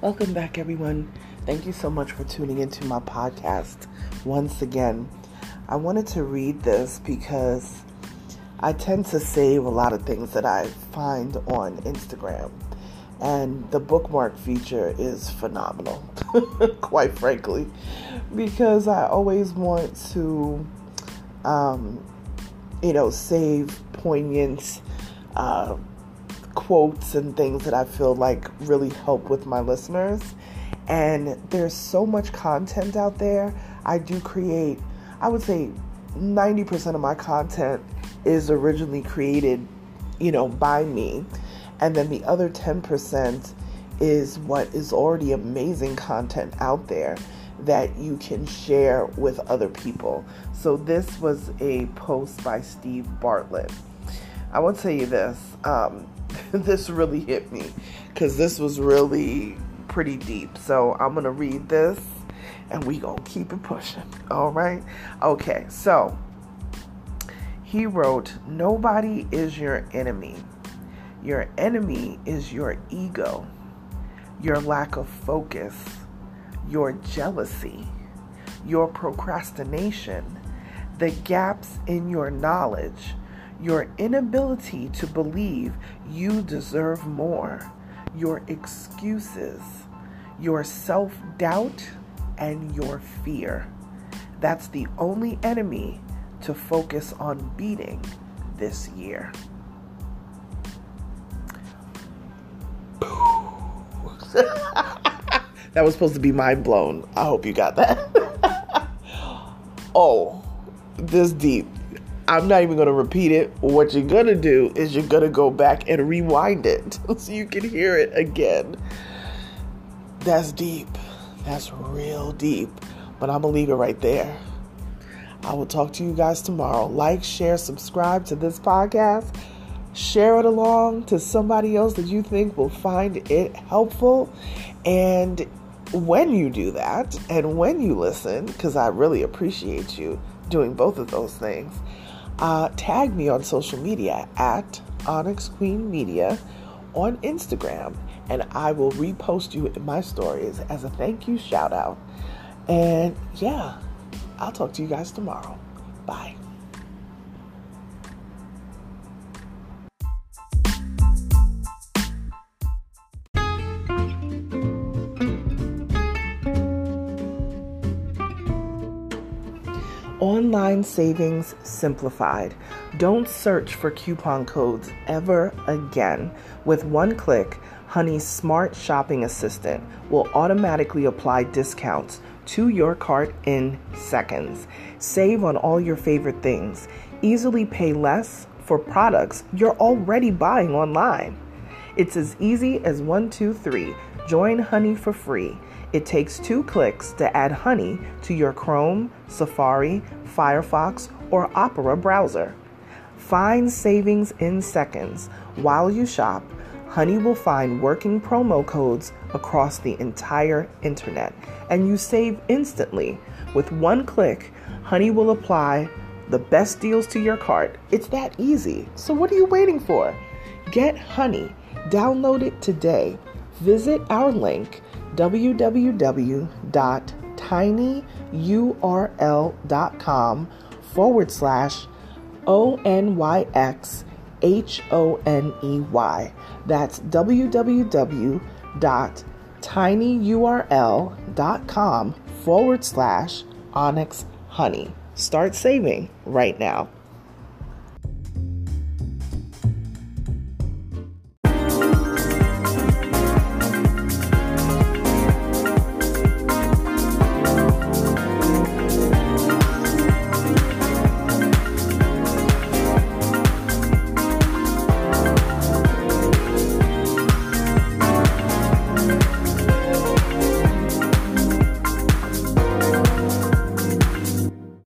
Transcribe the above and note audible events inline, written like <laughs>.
Welcome back, everyone. Thank you so much for tuning into my podcast once again. I wanted to read this because I tend to save a lot of things that I find on Instagram, and the bookmark feature is phenomenal, <laughs> quite frankly, because I always want to, um, you know, save poignant. Uh, quotes and things that I feel like really help with my listeners. And there's so much content out there. I do create, I would say 90% of my content is originally created, you know, by me. And then the other 10% is what is already amazing content out there that you can share with other people. So this was a post by Steve Bartlett. I will tell you this. Um, <laughs> this really hit me because this was really pretty deep. So I'm going to read this and we going to keep it pushing. <laughs> All right. Okay. So he wrote, Nobody is your enemy. Your enemy is your ego, your lack of focus, your jealousy, your procrastination, the gaps in your knowledge your inability to believe you deserve more, your excuses, your self doubt, and your fear. That's the only enemy to focus on beating this year. <laughs> that was supposed to be mind blown. I hope you got that. <laughs> oh, this deep. I'm not even going to repeat it. What you're going to do is you're going to go back and rewind it <laughs> so you can hear it again. That's deep. That's real deep. But I'm going to leave it right there. I will talk to you guys tomorrow. Like, share, subscribe to this podcast. Share it along to somebody else that you think will find it helpful. And when you do that and when you listen, because I really appreciate you doing both of those things, uh, tag me on social media at Onyx Queen Media on Instagram, and I will repost you in my stories as a thank you shout out. And yeah, I'll talk to you guys tomorrow. Bye. Online savings simplified. Don't search for coupon codes ever again. With one click, Honey's smart shopping assistant will automatically apply discounts to your cart in seconds. Save on all your favorite things. Easily pay less for products you're already buying online. It's as easy as one, two, three. Join Honey for free it takes two clicks to add Honey to your Chrome, Safari, Firefox, or Opera browser. Find savings in seconds. While you shop, Honey will find working promo codes across the entire internet, and you save instantly. With one click, Honey will apply the best deals to your cart. It's that easy. So, what are you waiting for? Get Honey. Download it today. Visit our link www.tinyurl.com forward slash O N Y X H O N E Y. That's www.tinyurl.com forward slash onyx honey. Start saving right now.